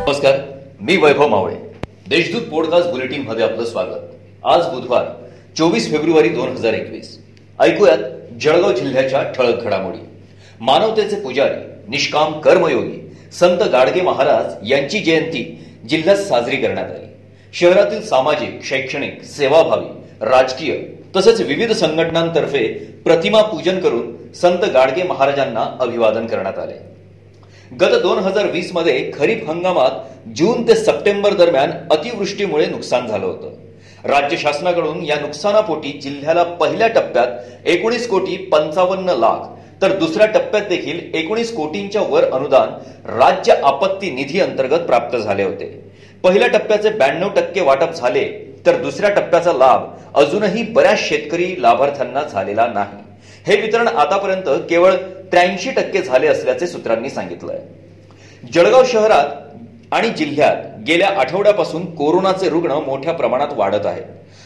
नमस्कार मी वैभव मावळे. देशदूत पॉडकास्ट बुलेटिनमध्ये आपलं स्वागत. आज बुधवार चोवीस फेब्रुवारी दोन हजार एकवीस. ऐकूयात जळगाव जिल्ह्याच्या ठळक घडामोडी. मानवतेचे पुजारी निष्काम कर्मयोगी संत गाडगे महाराज यांची जयंती जिल्ह्यात साजरी करण्यात आली. शहरातील सामाजिक शैक्षणिक सेवाभावी राजकीय तसेच विविध संघटनांतर्फे प्रतिमा पूजन करून संत गाडगे महाराजांना अभिवादन करण्यात आले. गत दोन हजार वीसमध्ये खरीप हंगामात जून ते सप्टेंबर दरम्यान अतिवृष्टीमुळे नुकसान झालं होतं. राज्य शासनाकडून या नुकसानापोटी जिल्ह्याला पहिल्या टप्प्यात एकोणीस कोटी पंचावन्न लाख तर दुसऱ्या टप्प्यात देखील एकोणीस कोटींच्या वर अनुदान राज्य आपत्ती निधी अंतर्गत प्राप्त झाले होते. पहिल्या टप्प्याचे ब्याण्णव टक्के वाटप झाले तर दुसऱ्या टप्प्याचा लाभ अजूनही बऱ्याच शेतकरी लाभार्थ्यांना झालेला नाही. हे वितरण आतापर्यंत केवळ त्र्याऐंशी टक्के झाले असल्याचे सूत्रांनी सांगितलंय. जळगाव शहरात आणि जिल्ह्यात गेल्या आठवड्यापासून कोरोनाचे रुग्ण मोठ्या प्रमाणात वाढत आहेत.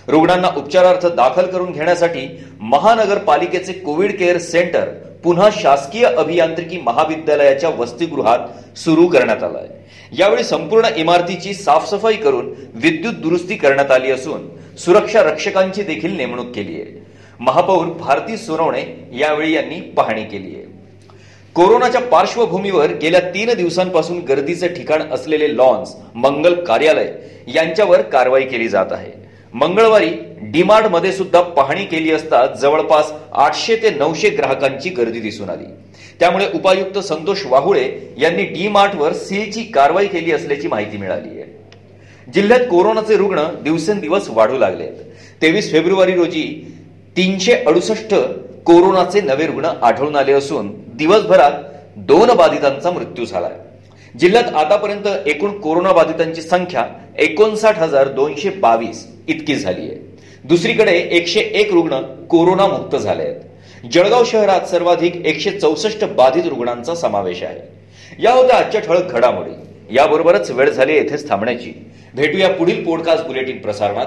रुग्णांना उपचारार्थ दाखल करून घेण्यासाठी महानगरपालिकेचे कोविड केअर सेंटर पुन्हा शासकीय अभियांत्रिकी महाविद्यालयाच्या वसतिगृहात सुरू करण्यात आलं आहे यावेळी संपूर्ण इमारतीची साफसफाई करून विद्युत दुरुस्ती करण्यात आली असून सुरक्षा रक्षकांची देखील नेमणूक केली आहे. महापौर भारती सोनवणे यावेळी यांनी पाहणी केली आहे. कोरोनाच्या पार्श्वभूमीवर गेल्या तीन दिवसांपासून गर्दीचे ठिकाण असलेले लॉन्स मंगल कार्यालय यांच्यावर कारवाई केली जात आहे. मंगळवारी डीमार्टमध्ये सुद्धा पाहणी केली असता जवळपास आठशे ते नऊशे ग्राहकांची गर्दी दिसून आली. त्यामुळे उपायुक्त संतोष वाहुळे यांनी डी मार्टवर सीलची कारवाई केली असल्याची माहिती मिळाली आहे. जिल्ह्यात कोरोनाचे रुग्ण दिवसेंदिवस वाढू लागले तेवीस फेब्रुवारी रोजी तीनशे अडुसष्ट कोरोनाचे नवे रुग्ण आढळून आले असून दिवसभरात दोन बाधितांचा मृत्यू झालाय. जिल्ह्यात आतापर्यंत एकूण कोरोना बाधितांची संख्या एकोणसाठ हजार दोनशे बावीस इतकी झाली आहे दुसरीकडे एकशे एक रुग्ण कोरोनामुक्त झाले आहेत जळगाव शहरात सर्वाधिक एकशे चौसष्ट बाधित रुग्णांचा समावेश आहे. या होत्या आजच्या ठळक घडामोडी. याबरोबरच वेळ झाली येथेच थांबण्याची. भेटूया पुढील पॉडकास्ट बुलेटिन प्रसारणात.